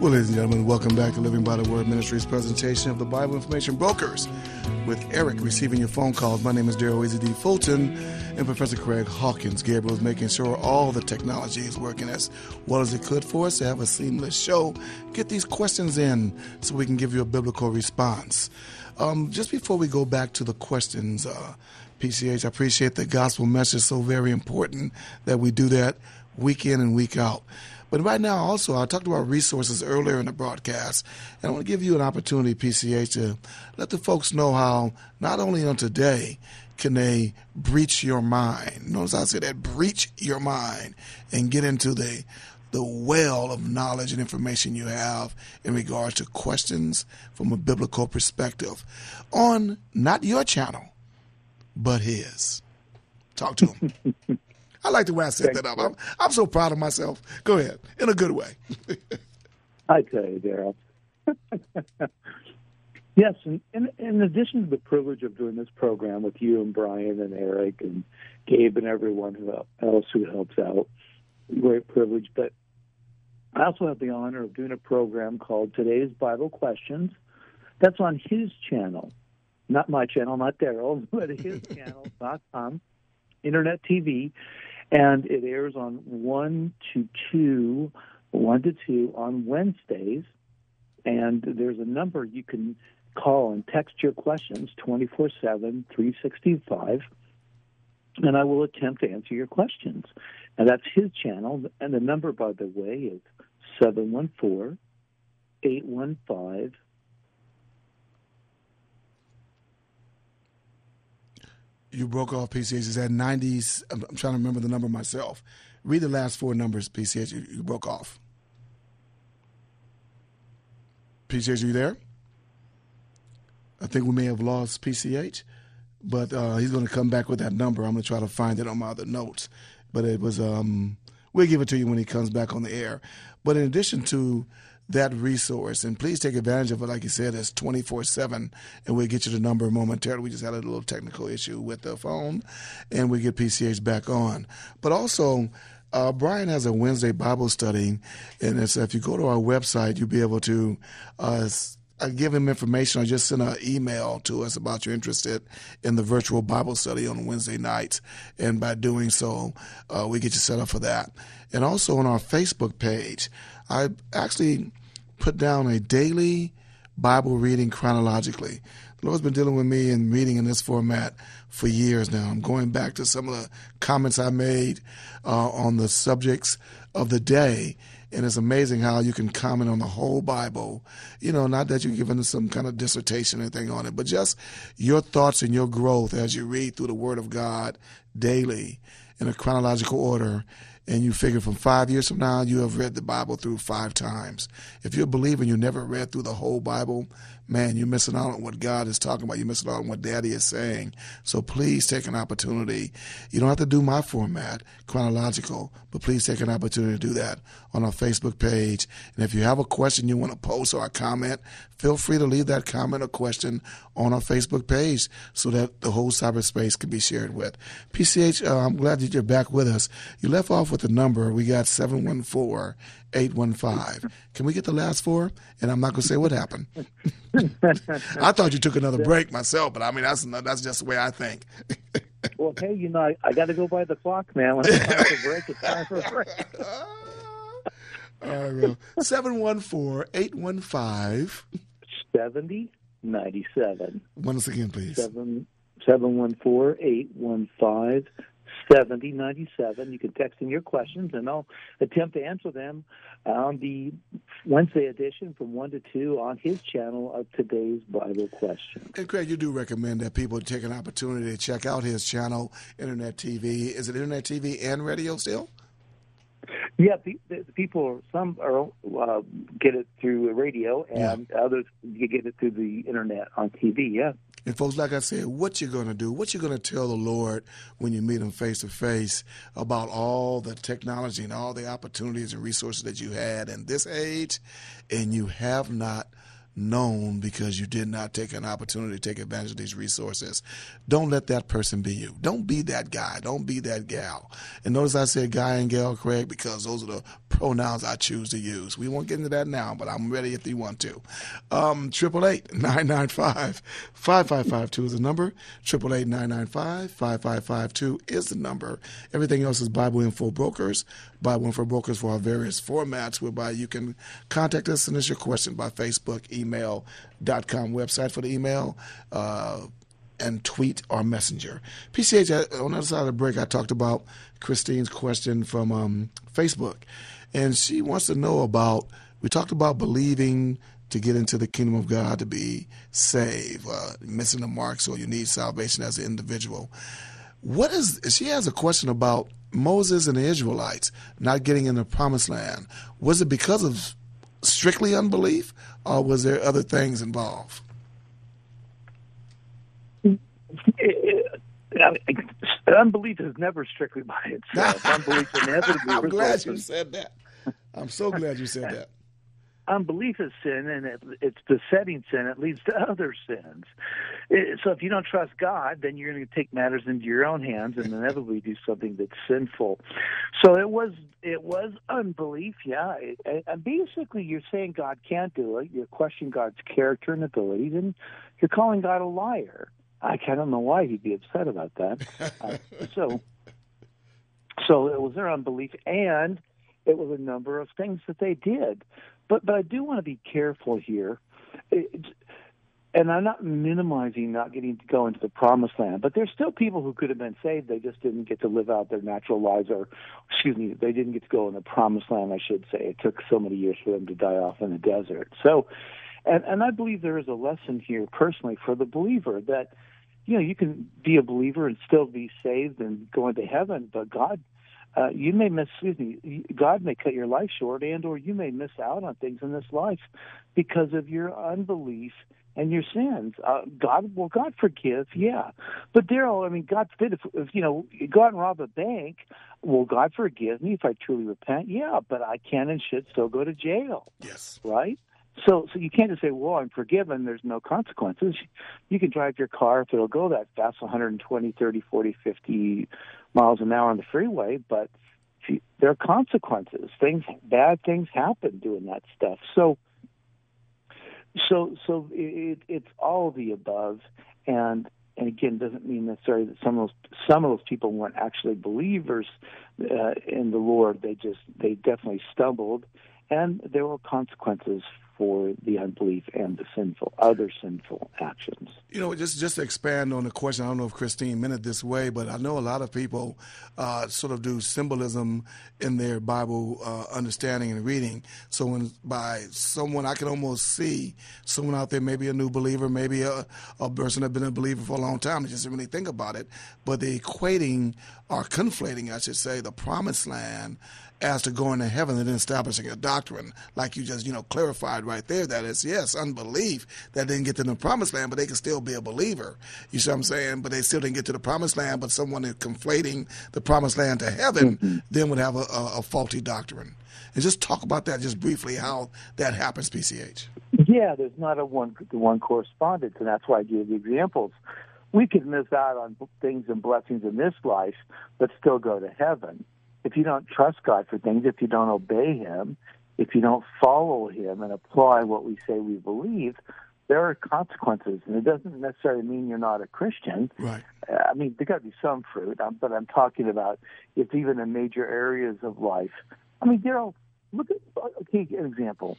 Well, ladies and gentlemen, welcome back to Living by the Word Ministries presentation of the Bible Information Brokers with Eric receiving your phone calls. My name is Daryl Easy D. Fulton and Professor Craig Hawkins. Gabriel is making sure all the technology is working as well as it could for us to have a seamless show. Get these questions in so we can give you a biblical response. Um, just before we go back to the questions, uh, PCH, I appreciate the gospel message so very important that we do that week in and week out. But right now, also, I talked about resources earlier in the broadcast, and I want to give you an opportunity, PCH, to let the folks know how not only on today can they breach your mind. Notice I said that breach your mind and get into the the well of knowledge and information you have in regards to questions from a biblical perspective on not your channel, but his. Talk to him. I like the way I set that up. I'm, I'm so proud of myself. Go ahead, in a good way. I tell you, Daryl. yes, and in, in addition to the privilege of doing this program with you and Brian and Eric and Gabe and everyone who else who helps out, great privilege. But I also have the honor of doing a program called Today's Bible Questions. That's on his channel, not my channel, not Daryl, but his channel dot com, internet TV and it airs on one to two, one to two on Wednesdays. And there's a number you can call and text your questions 24 7, 365, and I will attempt to answer your questions. And that's his channel. And the number, by the way, is 714 815 you broke off PCH. Is that 90s? I'm, I'm, trying to remember the number myself. Read the last four numbers, PCH. You, you broke off. PCH, are you there? I think we may have lost PCH, but uh, he's going to come back with that number. I'm going to try to find it on my other notes. But it was, um, we'll give it to you when he comes back on the air. But in addition to that resource. And please take advantage of it. Like you said, it's 24 7, and we'll get you the number momentarily. We just had a little technical issue with the phone, and we get PCH back on. But also, uh, Brian has a Wednesday Bible study, and if you go to our website, you'll be able to uh, uh, give him information or just send an email to us about you're interested in the virtual Bible study on Wednesday nights. And by doing so, uh, we get you set up for that. And also on our Facebook page, I actually put down a daily Bible reading chronologically. The Lord's been dealing with me in reading in this format for years now. I'm going back to some of the comments I made uh, on the subjects of the day. And it's amazing how you can comment on the whole Bible. You know, not that you're giving some kind of dissertation or anything on it, but just your thoughts and your growth as you read through the Word of God daily in a chronological order and you figure from five years from now, you have read the Bible through five times. If you're a believer and you never read through the whole Bible, man, you're missing out on what God is talking about. You're missing out on what Daddy is saying. So please take an opportunity. You don't have to do my format, chronological, but please take an opportunity to do that on our Facebook page. And if you have a question you want to post or a comment, feel free to leave that comment or question on our Facebook page so that the whole cyberspace can be shared with. PCH, uh, I'm glad that you're back with us. You left off with the number. We got 714 815. Can we get the last four? And I'm not going to say what happened. I thought you took another break myself, but I mean, that's, that's just the way I think. well, hey, you know, I, I got to go by the clock, man. When it's time for break, it's time for break. All right, 714 815 7097. Once again, please. 714 815 7097. You can text in your questions, and I'll attempt to answer them on the Wednesday edition from 1 to 2 on his channel of today's Bible question. And Craig, you do recommend that people take an opportunity to check out his channel, Internet TV. Is it Internet TV and radio still? Yeah, the, the people some are uh, get it through radio, and yeah. others you get it through the internet on TV. Yeah. And folks, like I said, what you're going to do, what you're going to tell the Lord when you meet Him face to face about all the technology and all the opportunities and resources that you had in this age, and you have not known because you did not take an opportunity to take advantage of these resources. Don't let that person be you. Don't be that guy. Don't be that gal. And notice I said guy and gal, Craig, because those are the pronouns I choose to use. We won't get into that now, but I'm ready if you want to. Um, triple eight nine nine five five five five two is the number. Triple eight nine nine five five five five two is the number. Everything else is Bible Info Brokers. Bible Info Brokers for our various formats whereby you can contact us and ask your question by Facebook, email, dot com website for the email. Uh, and tweet or messenger. PCH, on the other side of the break, I talked about Christine's question from um, Facebook. And she wants to know about, we talked about believing to get into the kingdom of God to be saved, uh, missing the mark, so you need salvation as an individual. What is, she has a question about Moses and the Israelites not getting in the promised land. Was it because of strictly unbelief, or was there other things involved? unbelief is never strictly by itself. unbelief inevitably. I'm glad you said that. I'm so glad you said that. Unbelief is sin, and it, it's besetting sin. It leads to other sins. It, so if you don't trust God, then you're going to take matters into your own hands and inevitably do something that's sinful. So it was it was unbelief, yeah. It, and basically, you're saying God can't do it. You're questioning God's character and abilities, and you're calling God a liar. I, don't know why he'd be upset about that. uh, so, so it was their unbelief, and it was a number of things that they did. But but I do want to be careful here. It, and I'm not minimizing not getting to go into the promised land, but there's still people who could have been saved. They just didn't get to live out their natural lives, or excuse me, they didn't get to go in the promised land. I should say it took so many years for them to die off in the desert. So, and and I believe there is a lesson here personally for the believer that you know, you can be a believer and still be saved and go into heaven, but God, uh, you may miss, excuse me, God may cut your life short and or you may miss out on things in this life because of your unbelief and your sins. Uh, God, will God forgive? Yeah. But Daryl, I mean, God forbid if, if, you know, go out and rob a bank, will God forgive me if I truly repent? Yeah, but I can and should still go to jail. Yes. Right? So, so you can't just say, "Well, I'm forgiven." There's no consequences. You can drive your car if it'll go that fast, 120, 30, 40, 50 miles an hour on the freeway, but there are consequences. Things, bad things happen doing that stuff. So, so, so it, it's all the above, and and again, doesn't mean necessarily that some of those some of those people weren't actually believers uh, in the Lord. They just they definitely stumbled, and there were consequences for the unbelief and the sinful, other sinful actions. You know, just just to expand on the question, I don't know if Christine meant it this way, but I know a lot of people uh, sort of do symbolism in their Bible uh, understanding and reading. So when by someone, I can almost see someone out there, maybe a new believer, maybe a, a person that's been a believer for a long time, they just really think about it, but they're equating or conflating, I should say, the promised land as to going to heaven and then establishing a doctrine, like you just, you know, clarified right there that it's, yes, unbelief that didn't get to the promised land, but they can still be a believer. You see what I'm saying? But they still didn't get to the promised land, but someone is conflating the promised land to heaven mm-hmm. then would have a, a, a, faulty doctrine. And just talk about that just briefly, how that happens, PCH. Yeah, there's not a one one correspondence, and that's why I give the examples. We could miss out on things and blessings in this life, but still go to heaven if you don't trust God for things, if you don't obey Him, if you don't follow Him and apply what we say we believe, there are consequences, and it doesn't necessarily mean you're not a Christian. Right. I mean, there got to be some fruit, um, but I'm talking about it's even in major areas of life. I mean, Daryl, look at okay, an example.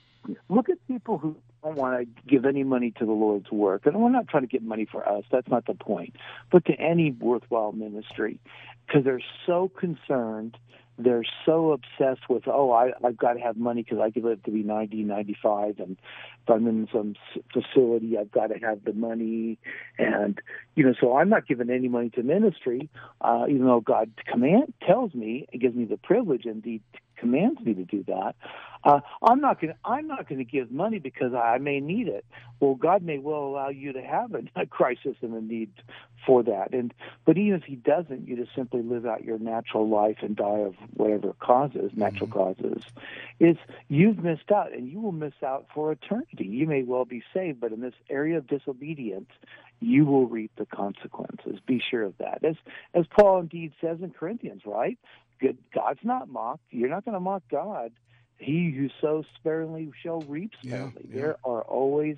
Look at people who don't want to give any money to the Lord's work, and we're not trying to get money for us. That's not the point. But to any worthwhile ministry, because they're so concerned they're so obsessed with oh I, I've got to have money because I could live to be 90, 95, and if I'm in some facility I've got to have the money, and you know so I'm not giving any money to ministry, uh, even though God command tells me and gives me the privilege indeed commands me to do that. Uh, I'm not going. I'm not going to give money because I may need it. Well, God may well allow you to have a, a crisis and a need for that. And but even if He doesn't, you just simply live out your natural life and die of whatever causes, natural mm-hmm. causes. Is you've missed out, and you will miss out for eternity. You may well be saved, but in this area of disobedience, you will reap the consequences. Be sure of that. As as Paul indeed says in Corinthians, right? God's not mocked. You're not going to mock God. He who sows sparingly shall reap sparingly. Yeah, yeah. There are always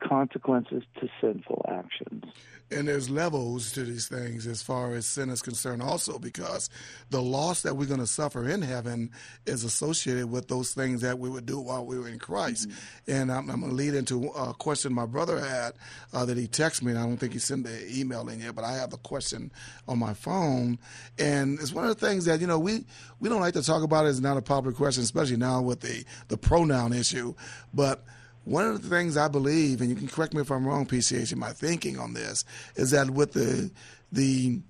consequences to sinful actions. And there's levels to these things as far as sin is concerned, also, because the loss that we're going to suffer in heaven is associated with those things that we would do while we were in Christ. Mm-hmm. And I'm, I'm going to lead into a question my brother had uh, that he texted me, and I don't think he sent the email in yet, but I have the question on my phone. And it's one of the things that, you know, we, we don't like to talk about. It's not a popular question, especially now with the, the pronoun issue. But one of the things I believe, and you can correct me if I'm wrong, PCH, in my thinking on this, is that with the the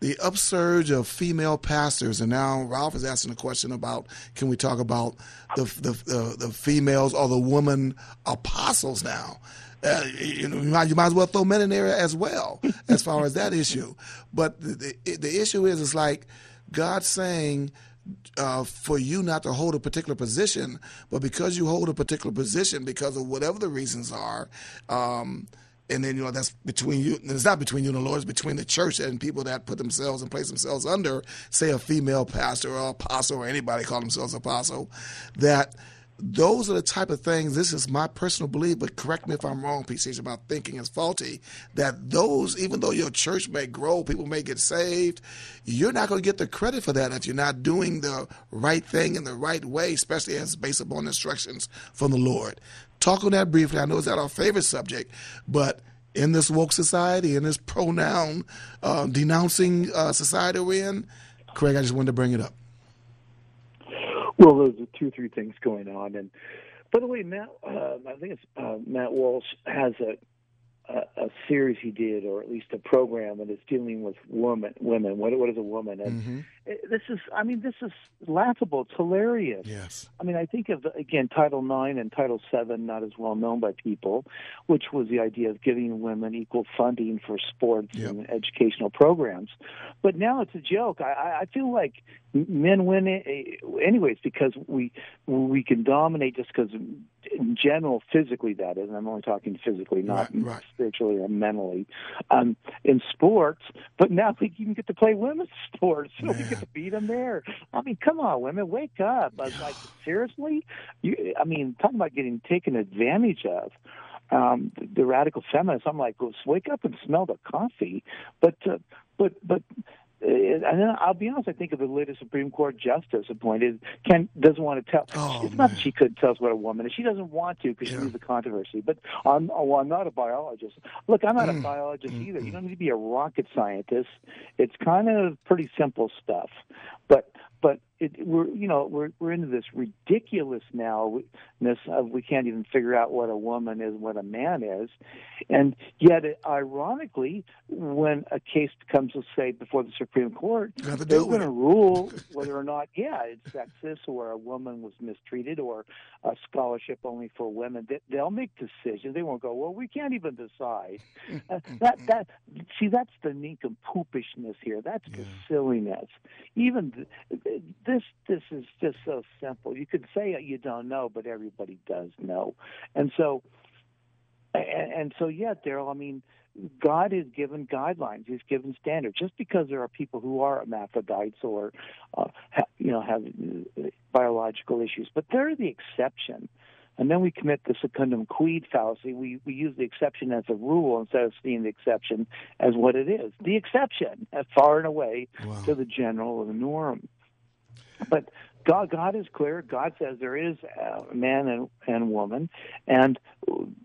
the upsurge of female pastors, and now Ralph is asking a question about can we talk about the the, the, the females or the woman apostles now? Uh, you, know, you might, you might as well throw men in there as well as far as that issue. But the, the, the issue is, it's like God saying uh, for you not to hold a particular position, but because you hold a particular position because of whatever the reasons are, um, and then you know that's between you. It's not between you and the Lord. It's between the church and people that put themselves and place themselves under, say, a female pastor or apostle or anybody call themselves apostle. That those are the type of things. This is my personal belief, but correct me if I'm wrong, PCH, about thinking is faulty. That those, even though your church may grow, people may get saved, you're not going to get the credit for that if you're not doing the right thing in the right way, especially as based upon instructions from the Lord. Talk on that briefly. I know it's not our favorite subject, but in this woke society, in this pronoun uh, denouncing uh, society we're in, Craig, I just wanted to bring it up. Well, those are two, three things going on. And by the way, Matt, uh, I think it's uh, Matt Walsh has a a, a, series he did, or at least a program that is dealing with women. Women. What what is a woman? And mm-hmm. This is, I mean, this is laughable. It's hilarious. Yes. I mean, I think of again Title IX and Title VII, not as well known by people, which was the idea of giving women equal funding for sports yep. and educational programs. But now it's a joke. I, I feel like men win anyways because we we can dominate just because in general physically that is and i'm only talking physically not right, right. spiritually or mentally um in sports but now we even get to play women's sports so to beat them there? I mean come on women wake up. I was like seriously? You i mean talking about getting taken advantage of. Um the radical feminists i'm like well, wake up and smell the coffee. But uh, but but and then I'll be honest. I think of the latest Supreme Court justice appointed. Ken doesn't want to tell. Oh, it's not that she couldn't tell us what a woman is. She doesn't want to because yeah. she needs the controversy. But I'm, oh, I'm not a biologist. Look, I'm not mm. a biologist mm. either. You don't need to be a rocket scientist. It's kind of pretty simple stuff. But but it, we're you know we're we're into this ridiculous ness of we can't even figure out what a woman is, what a man is, and yet ironically, when a case comes to say before the Supreme Court, they're going to rule whether or not yeah it's sexist or a woman was mistreated or a scholarship only for women. They, they'll make decisions. They won't go well. We can't even decide. uh, that that see that's the nincompoopishness here. That's yeah. the silliness. Even the, this this is just so simple. You could say you don't know, but everybody does know, and so and, and so yeah, Daryl. I mean, God has given guidelines. He's given standards. Just because there are people who are hermaphrodites or uh, ha, you know have uh, biological issues, but they're the exception. And then we commit the secundum quid fallacy. We, we use the exception as a rule instead of seeing the exception as what it is the exception, far and away wow. to the general or the norm. But God, God is clear. God says there is a man and, and woman, and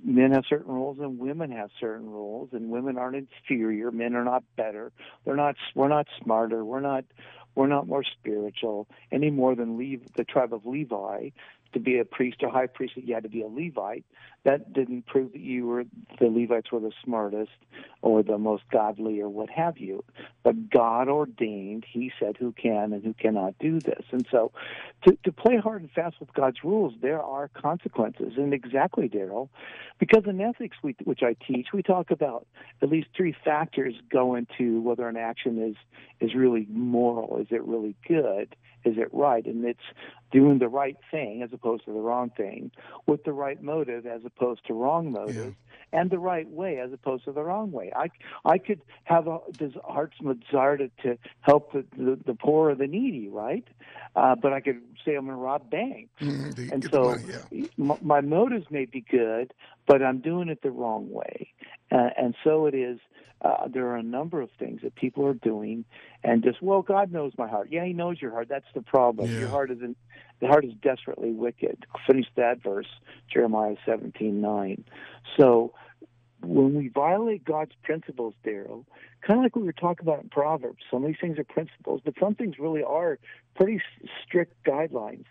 men have certain roles and women have certain roles, and women aren't inferior. Men are not better. They're not. We're not smarter. We're not. We're not more spiritual any more than Levi, the tribe of Levi to be a priest or high priest that you had to be a Levite. That didn't prove that you were the Levites were the smartest or the most godly or what have you. But God ordained, He said, who can and who cannot do this. And so, to to play hard and fast with God's rules, there are consequences. And exactly, Daryl, because in ethics, we, which I teach, we talk about at least three factors go into whether an action is is really moral, is it really good, is it right, and it's doing the right thing as opposed to the wrong thing, with the right motive as opposed to wrong motive, yeah. and the right way as opposed to the wrong way. I I could have a this heart's desire to, to help the, the, the poor or the needy, right? Uh, but I could say I'm going to rob banks, mm, and so money, yeah. my, my motives may be good, but I'm doing it the wrong way, uh, and so it is. Uh, there are a number of things that people are doing, and just well, God knows my heart. Yeah, He knows your heart. That's the problem. Yeah. Your heart isn't. The heart is desperately wicked. Finish that verse, Jeremiah seventeen nine. So when we violate God's principles, Daryl, kind of like we were talking about in Proverbs, some of these things are principles, but some things really are pretty strict guidelines.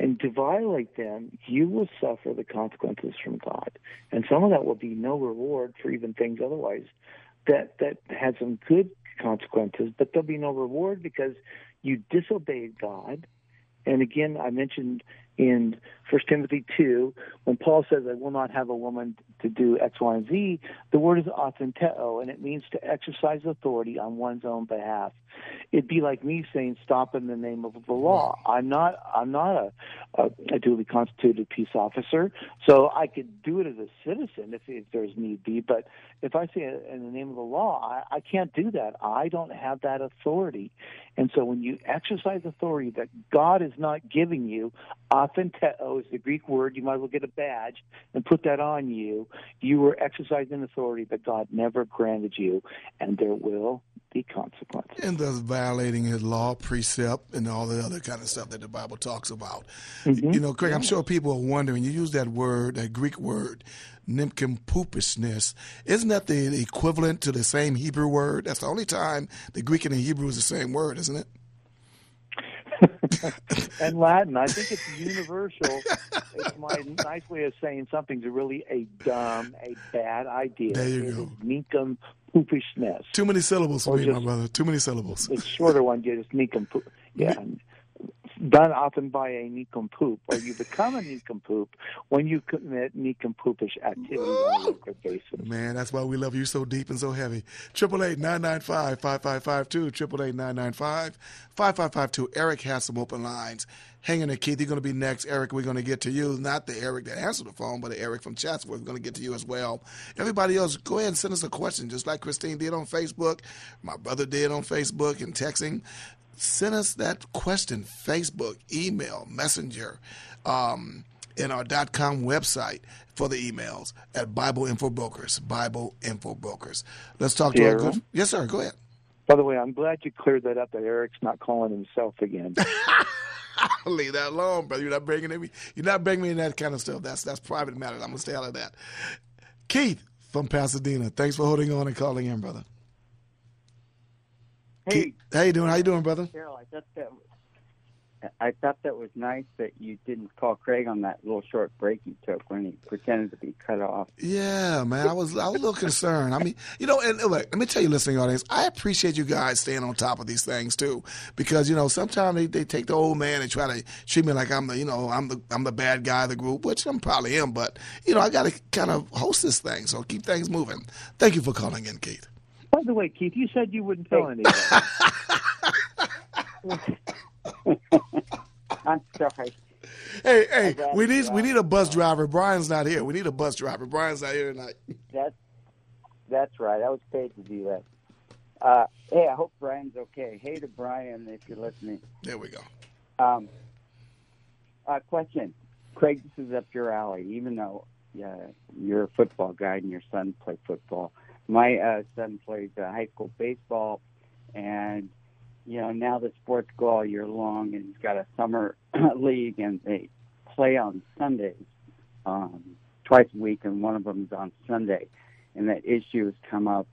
And to violate them, you will suffer the consequences from God. And some of that will be no reward for even things otherwise that, that had some good consequences, but there'll be no reward because you disobeyed God. And again, I mentioned in First Timothy two, when Paul says, "I will not have a woman to do X, Y, and Z," the word is authenteo, and it means to exercise authority on one's own behalf. It'd be like me saying, "Stop in the name of the law." I'm not. I'm not a, a, a duly constituted peace officer, so I could do it as a citizen if, if there's need be. But if I say in the name of the law, I, I can't do that. I don't have that authority. And so when you exercise authority that God is not giving you, authenteo is the Greek word. You might as well get a badge and put that on you. You were exercising authority that God never granted you, and there will be consequences. And thus violating his law, precept, and all the other kind of stuff that the Bible talks about. Mm-hmm. You know, Craig, I'm sure people are wondering, you use that word, that Greek word, nincompoopishness. Isn't that the equivalent to the same Hebrew word? That's the only time the Greek and the Hebrew is the same word, isn't it? and Latin. I think it's universal. it's my nice way of saying something's really a dumb, a bad idea. There you it go. Ninkum poopishness. Too many syllables for Or me, just- my brother. Too many syllables. The shorter one, just nincompoop. Yeah. Done often by a nincompoop, or you become a nincompoop when you commit nincompoopish activities on a regular basis. Man, that's why we love you so deep and so heavy. Triple eight nine nine five five five five two. Triple eight nine nine five five five five two. Eric has some open lines. Hang in there, Keith. You're going to be next. Eric, we're going to get to you. Not the Eric that answered the phone, but the Eric from Chatsworth. We're going to get to you as well. Everybody else, go ahead and send us a question, just like Christine did on Facebook. My brother did on Facebook and texting. Send us that question, Facebook, email, messenger. Um, in our dot .com website for the emails at Bible Info Brokers. Bible Info Brokers. Let's talk to our good. Yes, sir. Go ahead. By the way, I'm glad you cleared that up. That Eric's not calling himself again. Leave that alone, brother. You're not bringing me. You're not bringing me in that kind of stuff. That's that's private matters. I'm gonna stay out of that. Keith from Pasadena. Thanks for holding on and calling in, brother. Hey, how you doing? How you doing, brother? Carol, I thought that I thought that was nice that you didn't call Craig on that little short break he took when he pretended to be cut off. Yeah, man. I was I was a little concerned. I mean, you know, and look, let me tell you, listening audience, I appreciate you guys staying on top of these things too, because you know sometimes they, they take the old man and try to treat me like I'm the you know I'm the I'm the bad guy of the group, which I'm probably am, but you know I got to kind of host this thing, so keep things moving. Thank you for calling in, Keith. By the way, Keith, you said you wouldn't tell anybody. I'm sorry. Hey, hey, we it, need we need a bus driver. Brian's not here. We need a bus driver. Brian's not here tonight. That's that's right. I was paid to do that. Uh, hey, I hope Brian's okay. Hey to Brian if you're listening. There we go. Um, uh, question, Craig. This is up your alley. Even though uh, you're a football guy and your son played football, my uh, son plays uh, high school baseball, and you know now the sports go all year long, and he's got a summer league, and they play on Sundays, um, twice a week, and one of them is on Sunday, and that issue has come up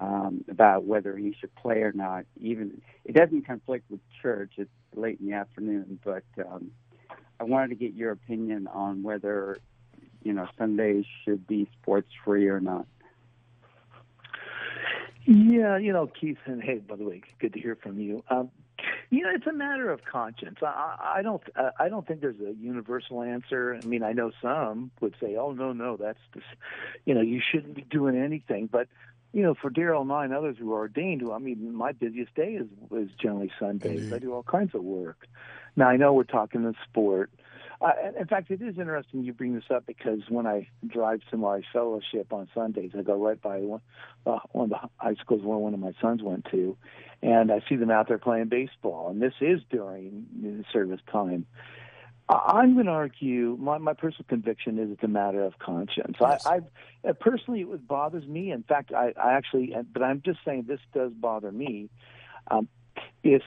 um, about whether he should play or not. Even it doesn't conflict with church; it's late in the afternoon, but um, I wanted to get your opinion on whether you know Sundays should be sports free or not. Yeah, you know, Keith, and hey, by the way, good to hear from you. Um, you know, it's a matter of conscience. I, I don't, I don't think there's a universal answer. I mean, I know some would say, "Oh, no, no, that's this," you know, you shouldn't be doing anything. But you know, for Daryl and I and others who are ordained, who I mean, my busiest day is is generally Sundays. Indeed. I do all kinds of work. Now I know we're talking the sport. Uh, in fact, it is interesting you bring this up because when I drive to my fellowship on Sundays, I go right by one, uh, one of the high schools where one of my sons went to, and I see them out there playing baseball. And this is during service time. I- I'm going to argue my, my personal conviction is it's a matter of conscience. Yes. I, I uh, personally it bothers me. In fact, I, I actually, but I'm just saying this does bother me. Um, if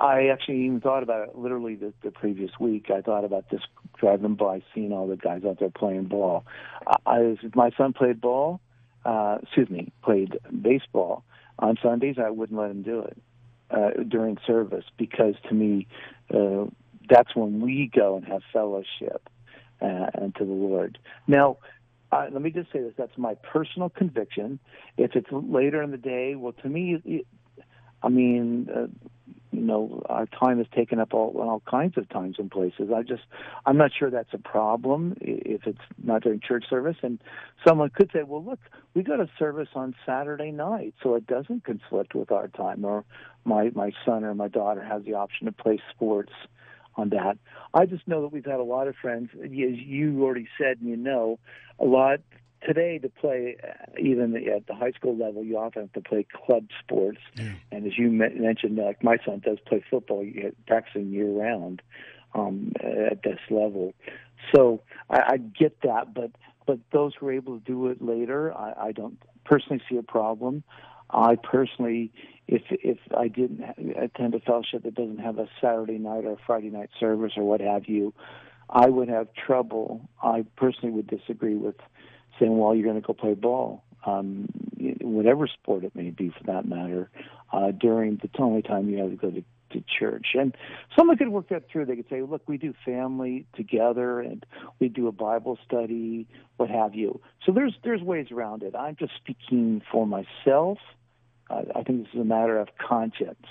I actually even thought about it literally the, the previous week. I thought about this driving by, seeing all the guys out there playing ball. I, if my son played ball, uh, excuse me, played baseball on Sundays. I wouldn't let him do it uh, during service because to me, uh, that's when we go and have fellowship uh, and to the Lord. Now, uh, let me just say this: that's my personal conviction. If it's later in the day, well, to me, it, I mean, uh, you know, our time is taken up all all kinds of times and places. I just, I'm not sure that's a problem if it's not during church service. And someone could say, well, look, we got a service on Saturday night, so it doesn't conflict with our time. Or my my son or my daughter has the option to play sports on that. I just know that we've had a lot of friends, as you already said, and you know, a lot today to play uh, even at the high school level. You often have to play club sports, Yeah. and as you mentioned, like my son does play football, practicing year round um, at this level. So I, I get that, but but those who are able to do it later, I, I don't personally see a problem. I personally, if if I didn't attend a fellowship that doesn't have a Saturday night or Friday night service or what have you, I would have trouble. I personally would disagree with saying, "Well, you're going to go play ball." Um, whatever sport it may be, for that matter, uh, during the only time you have to go to, to church. And someone could work that through. They could say, "Look, we do family together, and we do a Bible study, what have you." So there's there's ways around it. I'm just speaking for myself. I think this is a matter of conscience.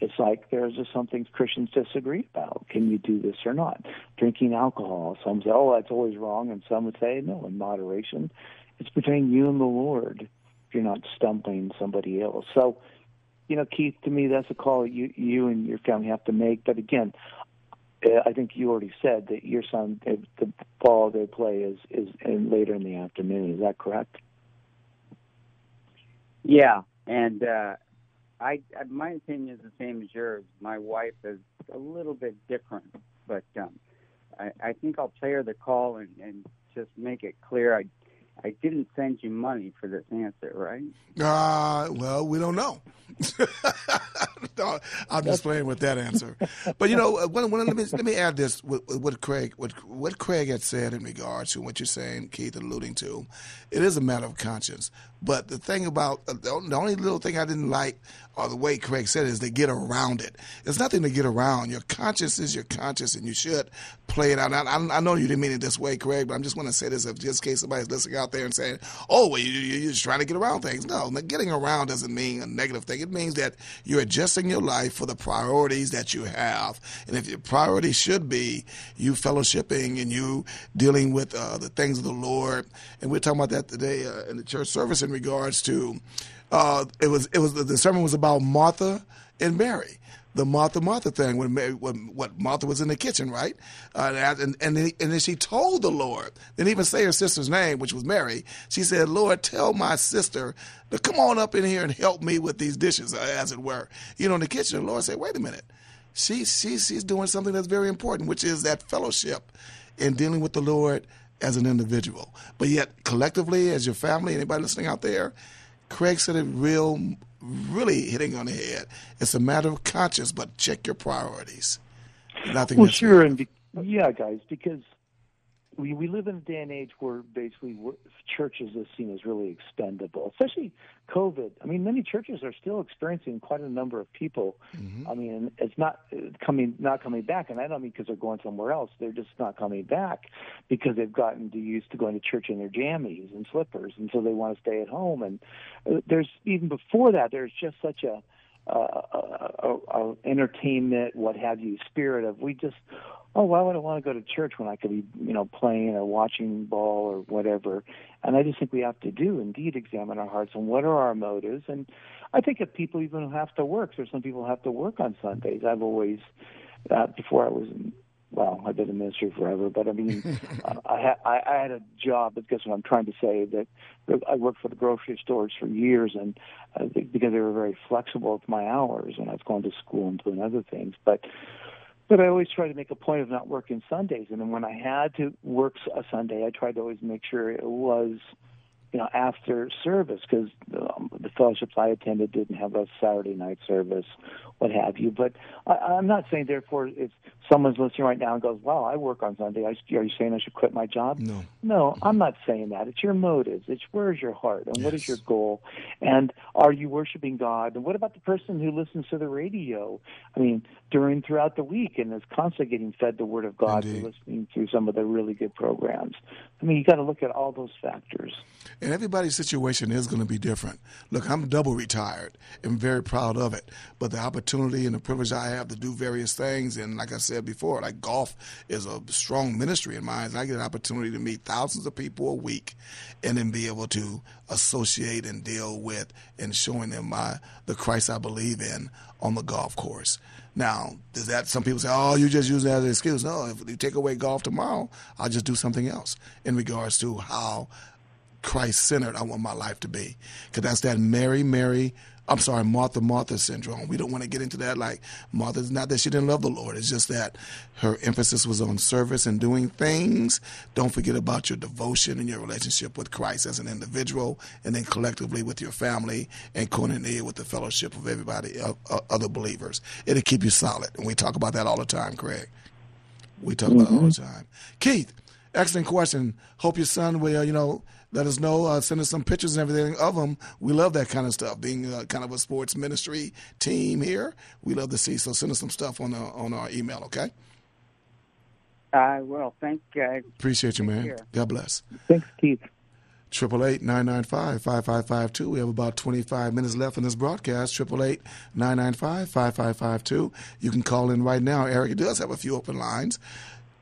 It's like there's just some things Christians disagree about. Can you do this or not? Drinking alcohol. Some say, oh, that's always wrong. And some would say, no, in moderation. It's between you and the Lord if you're not stumbling somebody else. So, you know, Keith, to me, that's a call you, you and your family have to make. But again, uh, I think you already said that your son, uh, the ball they play is, is in later in the afternoon. Is that correct? Yeah, and uh, I, my opinion is the same as yours. My wife is a little bit different, but um, I, I think I'll play her the call and, and just make it clear. I I didn't send you money for this answer, right? Uh, well, we don't know. No, I'm just playing with that answer. But you know, uh, one, one, let me let me add this: what, what Craig what what Craig had said in regards to what you're saying, Keith, alluding to, it is a matter of conscience. But the thing about uh, the only little thing I didn't like, or the way Craig said, it, is they get around it. There's nothing to get around. Your conscience is your conscience, and you should play it out. I, I, know you didn't mean it this way, Craig, but I'm just going to say this, if just in case somebody's listening out there and saying, "Oh, well, you, you- you're just trying to get around things." No, getting around doesn't mean a negative thing. It means that you're adjusting your life for the priorities that you have, and if your priority should be you fellowshipping and you dealing with uh, the things of the Lord, and we're talking about that today uh, in the church service in regards to uh, it was it was the sermon was about Martha and Mary the Martha Martha thing when Mary, when what Martha was in the kitchen, right? Uh, and and then, and then she told the Lord, didn't even say her sister's name, which was Mary. She said, "Lord, tell my sister to come on up in here and help me with these dishes, uh, as it were." You know, in the kitchen. The Lord said, "Wait a minute, she she she's doing something that's very important, which is that fellowship in dealing with the Lord as an individual, but yet collectively as your family. Anybody listening out there?" Craig said it real, really hitting on the head. It's a matter of conscience, but check your priorities. Nothing. Well, sure, and be, yeah, guys, because we we live in a day and age where basically churches are seen as really expendable, especially COVID. I mean, many churches are still experiencing quite a number of people. Mm-hmm. I mean, it's not coming not coming back, and I don't mean because they're going somewhere else. They're just not coming back because they've gotten to used to going to church in their jammies and slippers, and so they want to stay at home. And uh, there's even before that, there's just such a uh, uh, entertainment, what have you, spirit of we just oh, why would I want to go to church when I could be, you know, playing or watching ball or whatever? And I just think we have to do indeed examine our hearts and what are our motives. And I think if people even have to work, there's some people have to work on Sundays. I've always, uh, before I was in, well, I've been in ministry forever, but I mean, uh, I, had, I, I had a job. But guess what I'm trying to say? That I worked for the grocery stores for years, and uh, because they were very flexible with my hours, and I was going to school and doing other things. But but I always try to make a point of not working Sundays. And then when I had to work a Sunday, I tried to always make sure it was you know, after service because um, the fellowships I attended didn't have a Saturday night service, what have you. But I, I'm not saying, therefore, if someone's listening right now and goes, "Wow, I work on Sunday," I, are you saying I should quit my job? No, no, I'm not saying that. It's your motives. It's where's your heart and yes. what is your goal, and are you worshiping God? And what about the person who listens to the radio? I mean, during throughout the week and is constantly getting fed the Word of God and listening to some of the really good programs. I mean, you got to look at all those factors. And everybody's situation is going to be different. Look, I'm double retired and very proud of it. But the opportunity and the privilege I have to do various things, and like I said before, like golf is a strong ministry in mine. I get an opportunity to meet thousands of people a week, and then be able to associate and deal with and showing them my the Christ I believe in on the golf course. Now, does that some people say, "Oh, you just use that as an excuse"? No, if you take away golf tomorrow, I'll just do something else in regards to how Christ centered I want my life to be. Because that's that Mary, Mary, I'm sorry, Martha, Martha syndrome. We don't want to get into that. Like, Martha's not that she didn't love the Lord. It's just that her emphasis was on service and doing things. Don't forget about your devotion and your relationship with Christ as an individual and then collectively with your family and koinonia with the fellowship of everybody, uh, uh, other believers. It'll keep you solid. And we talk about that all the time, Craig. We talk mm-hmm. about it all the mm-hmm. time. Keith, excellent question. Hope your son will, you know, let us know. Uh, send us some pictures and everything of them. We love that kind of stuff. Being uh, kind of a sports ministry team here, we love to see. So send us some stuff on uh, on our email. Okay. I will. Thank you. Appreciate you, man. God bless. Thanks, Keith. Triple eight nine nine five five five five two. We have about twenty five minutes left in this broadcast. Triple eight nine nine five five five five two. You can call in right now. Eric does have a few open lines.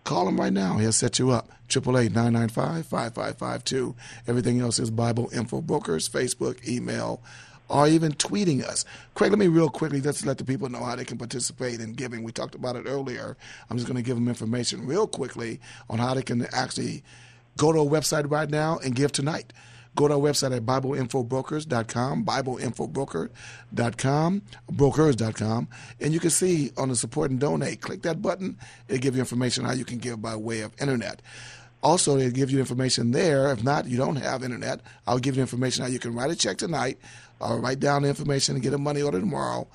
Call him right now. He'll set you up. 888-995-5552. Everything else is Bible Info Brokers, Facebook, email, or even tweeting us. Craig, let me real quickly just let the people know how they can participate in giving. We talked about it earlier. I'm just going to give them information real quickly on how they can actually go to a website right now and give tonight. Go to our website at BibleInfoBrokers.com, BibleInfoBroker.com, brokers.com, and you can see on the support and donate. Click that button. It'll give you information how you can give by way of internet. Also, they'll give you information there. If not, you don't have internet, I'll give you information how you can write a check tonight or write down the information and get a money order tomorrow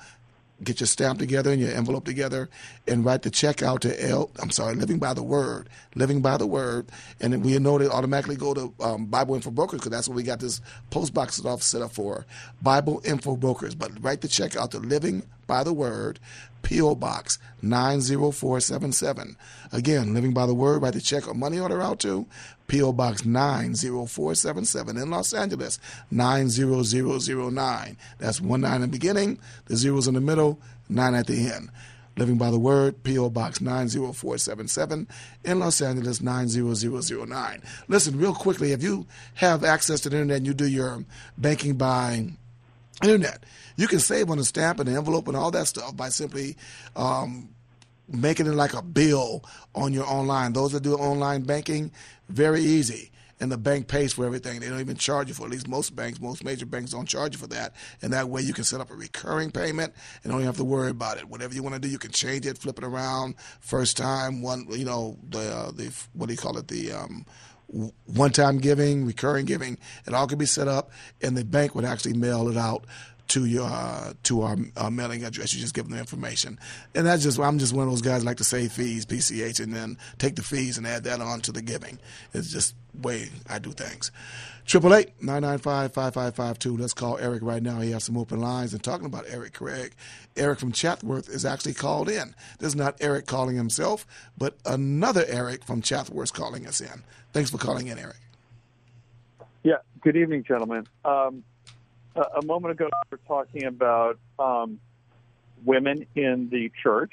get your stamp together and your envelope together and write the check out to L. I'm sorry, Living by the Word, Living by the Word, and then we know they automatically go to um, Bible Info Brokers because that's what we got this post box off set up for. Bible Info Brokers, but write the check out to Living by the Word, P.O. Box 90477. Again, Living by the Word, write the check or money order out to P.O. Box 90477 in Los Angeles, 90009. That's one nine in the beginning, the zeros in the middle, nine at the end. Living by the Word, P.O. Box 90477 in Los Angeles, 90009. Listen, real quickly, if you have access to the internet and you do your banking by internet, you can save on the stamp and the envelope and all that stuff by simply um, making it like a bill on your online. Those that do online banking, very easy. And the bank pays for everything. They don't even charge you for. At least most banks, most major banks don't charge you for that. And that way, you can set up a recurring payment and don't have to worry about it. Whatever you want to do, you can change it, flip it around. First time, one, you know, the uh, the what do you call it? The um, one time giving, recurring giving, it all can be set up, and the bank would actually mail it out to your uh, to our uh, mailing address. You just give them the information, and that's just I'm just one of those guys like to say fees PCH and then take the fees and add that on to the giving. It's just way I do things. Triple eight nine nine five five five five two. Let's call Eric right now. He has some open lines. And talking about Eric Craig, Eric from Chatsworth is actually called in. This is not Eric calling himself, but another Eric from Chatsworth calling us in. Thanks for calling in, Eric. Yeah. Good evening, gentlemen. Um, a, moment ago, we were talking about um, women in the church,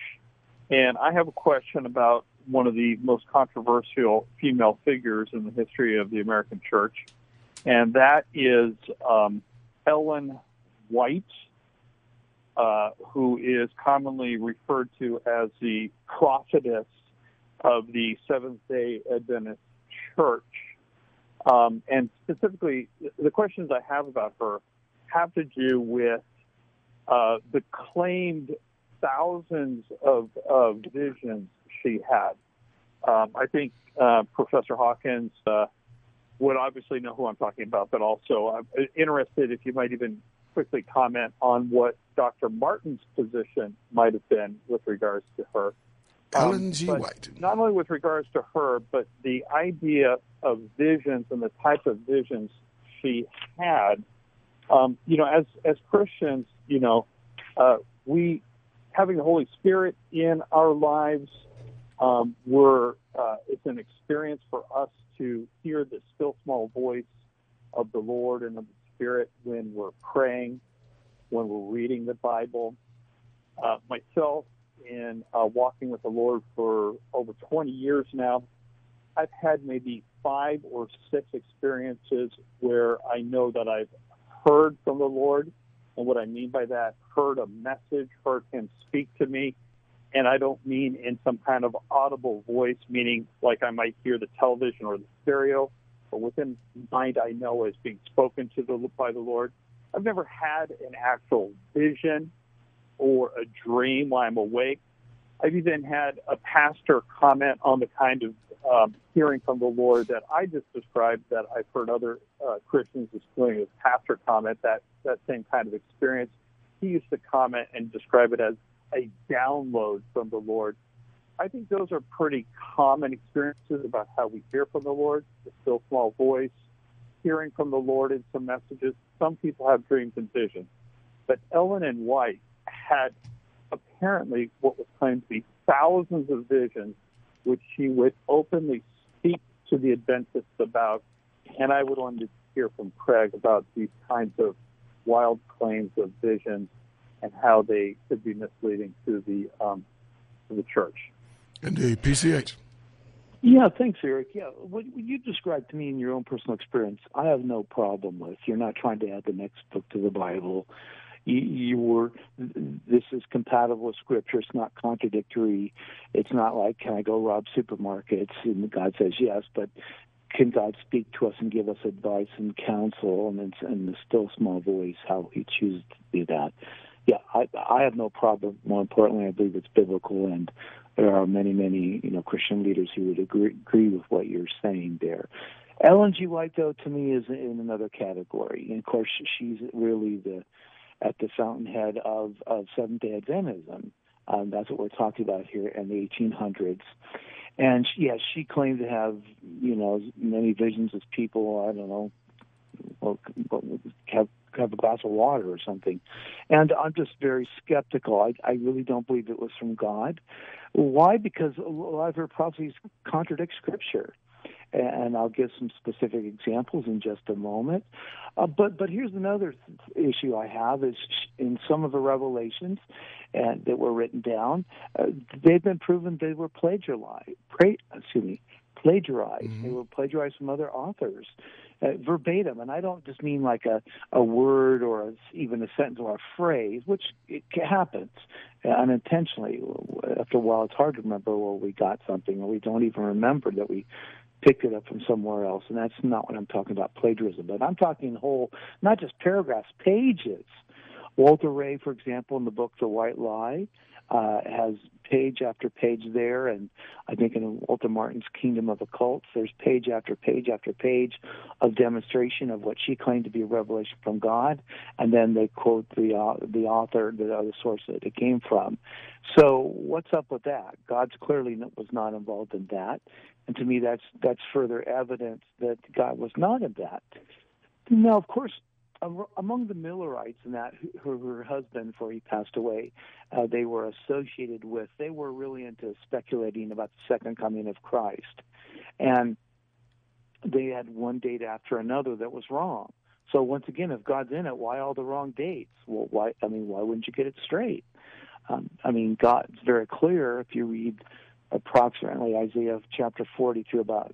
and I have a question about one of the most controversial female figures in the history of the American church and that is um, Ellen White, uh, who is commonly referred to as the prophetess of the Seventh day Adventist Church. Um, and specifically, the questions I have about her have to do with uh, the claimed thousands of, of visions she had. Um, I think uh, Professor Hawkins uh, would obviously know who I'm talking about, but also I'm interested if you might even quickly comment on what Dr. Martin's position might have been with regards to her. Ellen um, G. White. Not only with regards to her, but the idea of visions and the type of visions she had. Um, you know, as as Christians, you know, uh, we having the Holy Spirit in our lives, um, we're uh, it's an experience for us to hear the still small voice of the Lord and of the Spirit when we're praying, when we're reading the Bible. Uh, myself, in uh, walking with the Lord for over 20 years now, I've had maybe five or six experiences where I know that I've heard from the Lord. And what I mean by that, heard a message, heard Him speak to me, and I don't mean in some kind of audible voice, meaning like I might hear the television or the stereo, but within mind I know is being spoken to the, by the Lord. I've never had an actual vision or a dream while I'm awake. I've even had a pastor comment on the kind of um, hearing from the Lord that I just described that I've heard other uh, Christians doing as pastor comment that that same kind of experience. He used to comment and describe it as a download from the Lord. I think those are pretty common experiences about how we hear from the Lord, the still small voice, hearing from the Lord in some messages. Some people have dreams and visions. But Ellen and White had apparently what was claimed to be thousands of visions, which she would openly speak to the Adventists about. And I would want to hear from Craig about these kinds of wild claims of visions and how they could be misleading to the um, to the church. Indeed, PCH. Yeah, thanks, Eric. Yeah, what you described to me in your own personal experience, I have no problem with. You're not trying to add the next book to the Bible. You, were. This is compatible with Scripture. It's not contradictory. It's not like, can I go rob supermarkets? And God says yes, but can God speak to us and give us advice and counsel and it's in the still small voice how He chooses to do that yeah, I, I have no problem. More importantly, I believe it's biblical, and there are many, many, you know, Christian leaders who would agree, agree with what you're saying there. Ellen G. White, though, to me is in another category. And of course, she's really the at the fountainhead of of Seventh Day Adventism. Um, that's what we're talking about here in the 1800s. And she, yes, she claimed to have, you know, many visions as people. I don't know, have have a glass of water or something. And I'm just very skeptical. I, I really don't believe it was from God. Why? Because a lot of her prophecies contradict Scripture. And I'll give some specific examples in just a moment. Uh, but but here's another th- issue I have is in some of the revelations and that were written down, uh, they've been proven they were plagiarized. Pra- excuse me, plagiarized. Mm-hmm. They were plagiarized from other authors uh, verbatim, and I don't just mean like a a word or a, even a sentence or a phrase, which it happens uh, unintentionally. After a while, it's hard to remember where we got something, or we don't even remember that we picked it up from somewhere else. And that's not what I'm talking about plagiarism, but I'm talking whole, not just paragraphs, pages. Walter Rea, for example, in the book The White Lie, uh, has page after page there, and I think in Walter Martin's Kingdom of the Cults, there's page after page after page of demonstration of what she claimed to be a revelation from God, and then they quote the uh, the author, the other source that it came from. So what's up with that? God's clearly was not involved in that, and to me, that's that's further evidence that God was not in that. Now, of course, among the Millerites and that her, her husband, before he passed away, uh, they were associated with. They were really into speculating about the second coming of Christ, and they had one date after another that was wrong. So once again, if God's in it, why all the wrong dates? Well, why? I mean, why wouldn't you get it straight? Um, I mean, God's very clear if you read approximately Isaiah chapter 40 through about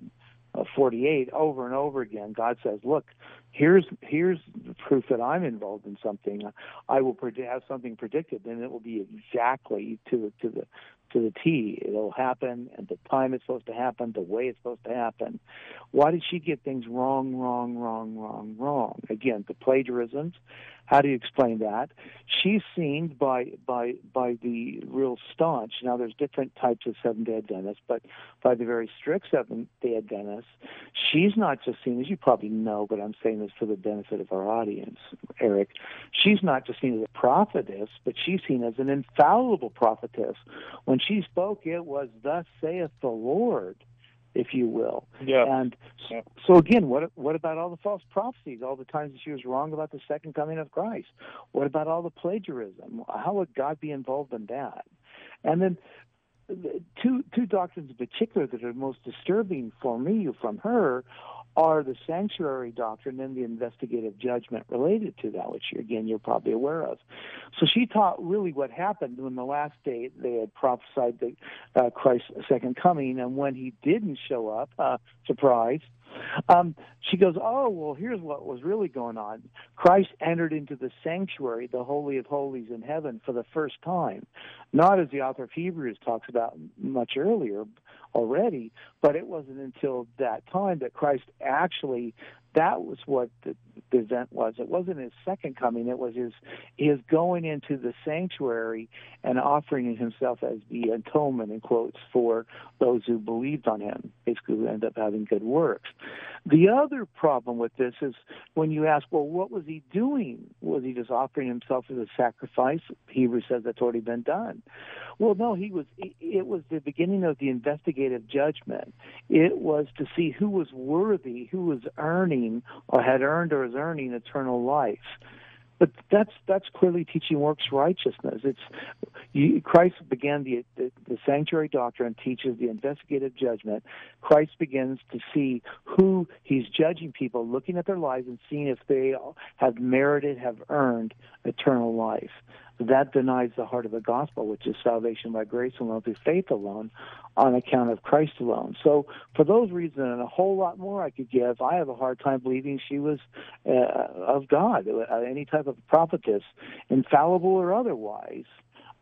uh, 48 over and over again god says look here's here's the proof that i'm involved in something. I will predict, have something predicted and it will be exactly to the to the to the T. It'll happen at the time it's supposed to happen, the way it's supposed to happen. Why did she get things wrong, wrong, wrong, wrong, wrong? Again, the plagiarisms. How do you explain that? She's seen by by by the real staunch. Now, there's different types of Seventh Day Adventists, but by the very strict Seventh Day Adventists, she's not just seen, as you probably know, but I'm saying this for the benefit of our audience, Eric. She's not just seen as a prophetess, but she's seen as an infallible prophetess. When she spoke, it was "Thus saith the Lord." if you will. Yeah. And yeah. so again, what what about all the false prophecies, all the times that she was wrong about the second coming of Christ? What about all the plagiarism? How would God be involved in that? And then uh, two two doctrines in particular that are most disturbing for me from her are the sanctuary doctrine and the investigative judgment related to that, which again you're probably aware of. So she taught really what happened when the last day they had prophesied the uh, Christ's second coming, and when he didn't show up, uh, surprise, um, she goes, Oh, well, here's what was really going on. Christ entered into the sanctuary, the Holy of Holies in heaven, for the first time. Not as the author of Hebrews talks about much earlier already, but it wasn't until that time that Christ actually that was what the, the event was. It wasn't his second coming. It was his his going into the sanctuary and offering himself as the atonement in quotes for those who believed on him. Basically, who end up having good works. The other problem with this is when you ask, well, what was he doing? Was he just offering himself as a sacrifice? Hebrews says that's already been done. Well, no, he was. It was the beginning of the investigative judgment. It was to see who was worthy, who was earning or had earned or is earning eternal life. But that's that's clearly teaching works righteousness. It's you, Christ began the, the the sanctuary doctrine teaches the investigative judgment. Christ begins to see who he's judging people, looking at their lives and seeing if they have merited, have earned eternal life that denies the heart of the gospel, which is salvation by grace alone, through faith alone, on account of Christ alone. So, for those reasons and a whole lot more I could give, I have a hard time believing she was uh, of God, uh, any type of prophetess, infallible or otherwise.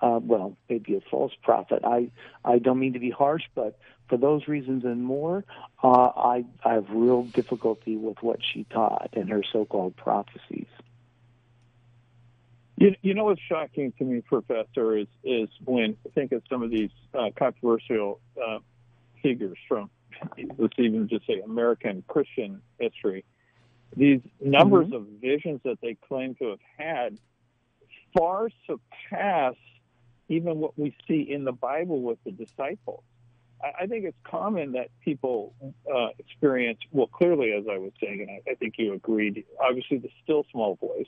Uh, well, maybe a false prophet. I I don't mean to be harsh, but for those reasons and more, uh, I I have real difficulty with what she taught and her so-called prophecies. You, you know what's shocking to me, Professor, is is when I think of some of these uh, controversial uh, figures from, let's even just say American Christian history. These numbers mm-hmm. of visions that they claim to have had far surpass even what we see in the Bible with the disciples. I, I think it's common that people uh, experience, well, clearly, as I was saying, and I, I think you agreed, obviously the still small voice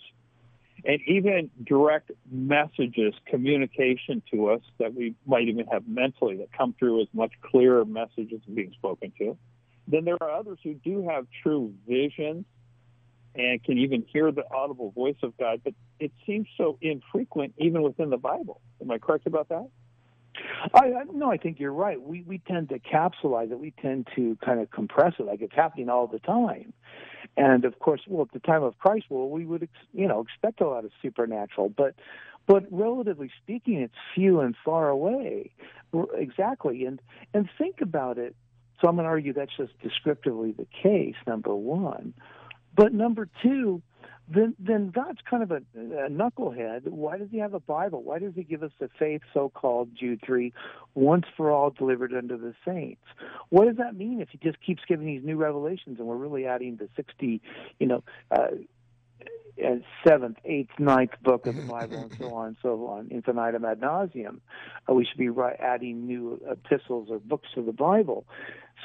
and even direct messages, communication to us that we might even have mentally that come through as much clearer messages being spoken to. Then there are others who do have true visions and can even hear the audible voice of God, but it seems so infrequent even within the Bible. Am I correct about that? I, I no, I think you're right. We we tend to capsulize it. We tend to kind of compress it, like it's happening all the time. And of course, well, at the time of Christ, well, we would, you know, expect a lot of supernatural, but, but relatively speaking, it's few and far away. Exactly, and and think about it. So I'm going to argue that's just descriptively the case. Number one, but number two, then then God's kind of a, a knucklehead. Why does He have a Bible? Why does He give us the faith, so-called Jude three, once for all delivered unto the saints? What does that mean if He just keeps giving these new revelations and we're really adding the sixty, you know? Uh, and seventh, eighth, ninth book of the Bible, and so on and so on, infinitum ad nauseum. Uh, we should be adding new epistles or books to the Bible.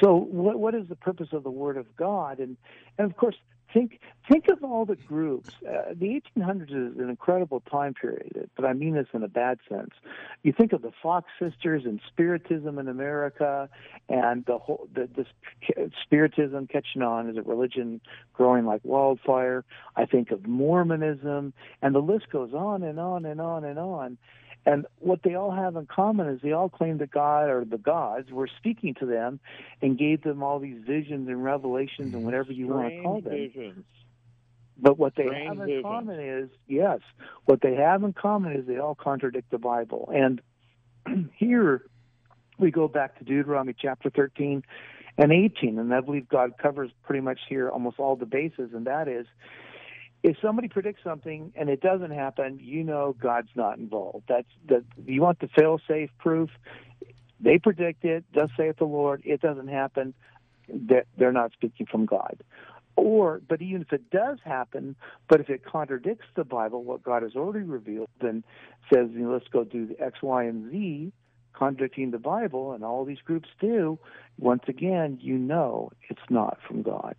So, what, what is the purpose of the Word of God? And, and of course, think think of all the groups. Uh, the 1800s is an incredible time period, but I mean this in a bad sense. You think of the Fox sisters and Spiritism in America, and the whole the, this Spiritism catching on as a religion growing like wildfire. I think of Mormonism, and the list goes on and on and on and on. And what they all have in common is they all claim that God or the gods were speaking to them and gave them all these visions and revelations and whatever you Strange want to call them. Visions. But what they Strange have in visions. common is, yes, what they have in common is they all contradict the Bible. And here we go back to Deuteronomy chapter 13 and 18, and I believe God covers pretty much here almost all the bases, and that is if somebody predicts something and it doesn't happen, you know God's not involved. That's that you want the fail safe proof. They predict it, thus saith the Lord, it doesn't happen, they're, they're not speaking from God. Or, but even if it does happen, but if it contradicts the Bible, what God has already revealed, then says, you know, let's go do the X, Y, and Z, contradicting the Bible, and all these groups do, once again, you know it's not from God.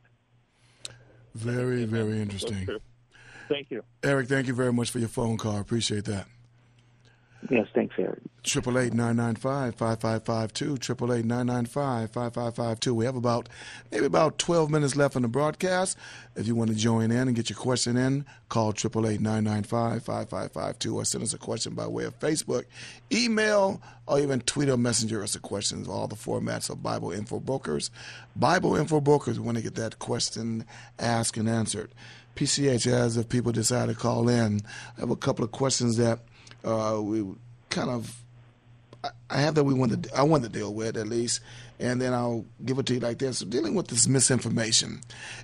Very, very That's interesting. Thank you. Eric, thank you very much for your phone call. Appreciate that. Yes, thanks, Eric. Triple eight nine nine five five five five two. Triple eight nine nine five five five five two. We have about maybe about twelve minutes left in the broadcast. If you want to join in and get your question in, call triple eight nine nine five five five five two, or send us a question by way of Facebook, email, or even tweet or messenger us a question. All the formats of Bible Info Brokers. Bible Info Brokers. We want to get that question asked and answered. PCH, if people decide to call in, I have a couple of questions that uh, we kind of I have that we want to I want to deal with at least, and then I'll give it to you like this. So dealing with this misinformation,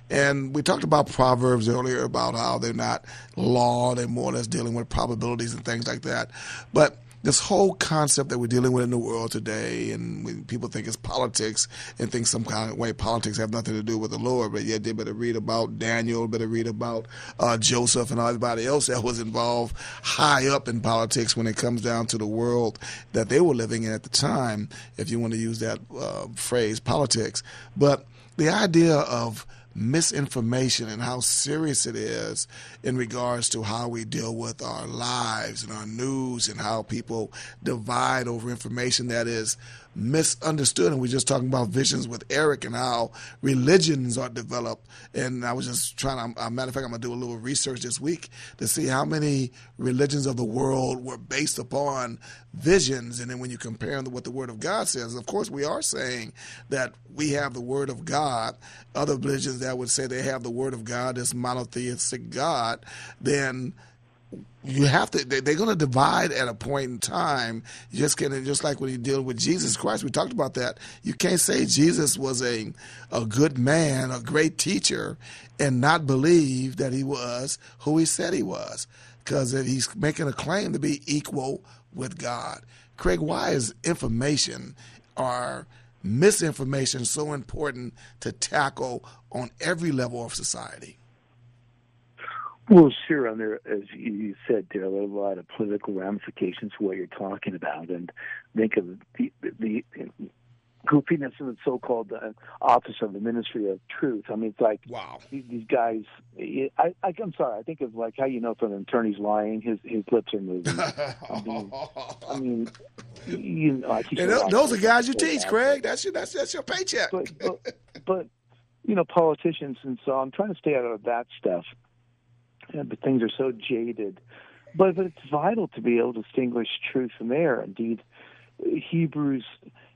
and we talked about proverbs earlier about how they're not law; they're more or less dealing with probabilities and things like that. But this whole concept that we're dealing with in the world today, and when people think it's politics and think some kind of way politics have nothing to do with the Lord, but yet they better read about Daniel, better read about uh, Joseph and everybody else that was involved high up in politics when it comes down to the world that they were living in at the time, if you want to use that uh, phrase, politics. But the idea of misinformation and how serious it is in regards to how we deal with our lives and our news and how people divide over information that is misunderstood. And we're just talking about visions with Eric and how religions are developed. And I was just trying to, matter of fact, I'm going to do a little research this week to see how many religions of the world were based upon visions. And then when you compare them to what the Word of God says, of course, we are saying that we have the Word of God. Other religions that would say they have the Word of God, this monotheistic God, then you have to they, they're going to divide at a point in time just can just like when you deal with jesus christ we talked about that. You can't say jesus was a a good man a great teacher and not believe that he was who he said he was because he's making a claim to be equal with god. Craig why is information or misinformation so important to tackle on every level of society Well, sure. And there, as you said, there are a lot of political ramifications to what you're talking about. And think of the, the, the goofiness of the so-called uh, office of the Ministry of Truth. I mean, it's like wow these, these guys. I, I, I'm sorry. I think of like how you know if an attorney's lying, his his lips are moving. I mean, I mean you know, like you And said, tho- like- those are guys you teach, Craig. That's your that's that's your paycheck. but, but, but you know politicians and so I'm trying to stay out of that stuff. Yeah, but things are so jaded. But but it's vital to be able to distinguish truth from error. Indeed, Hebrews,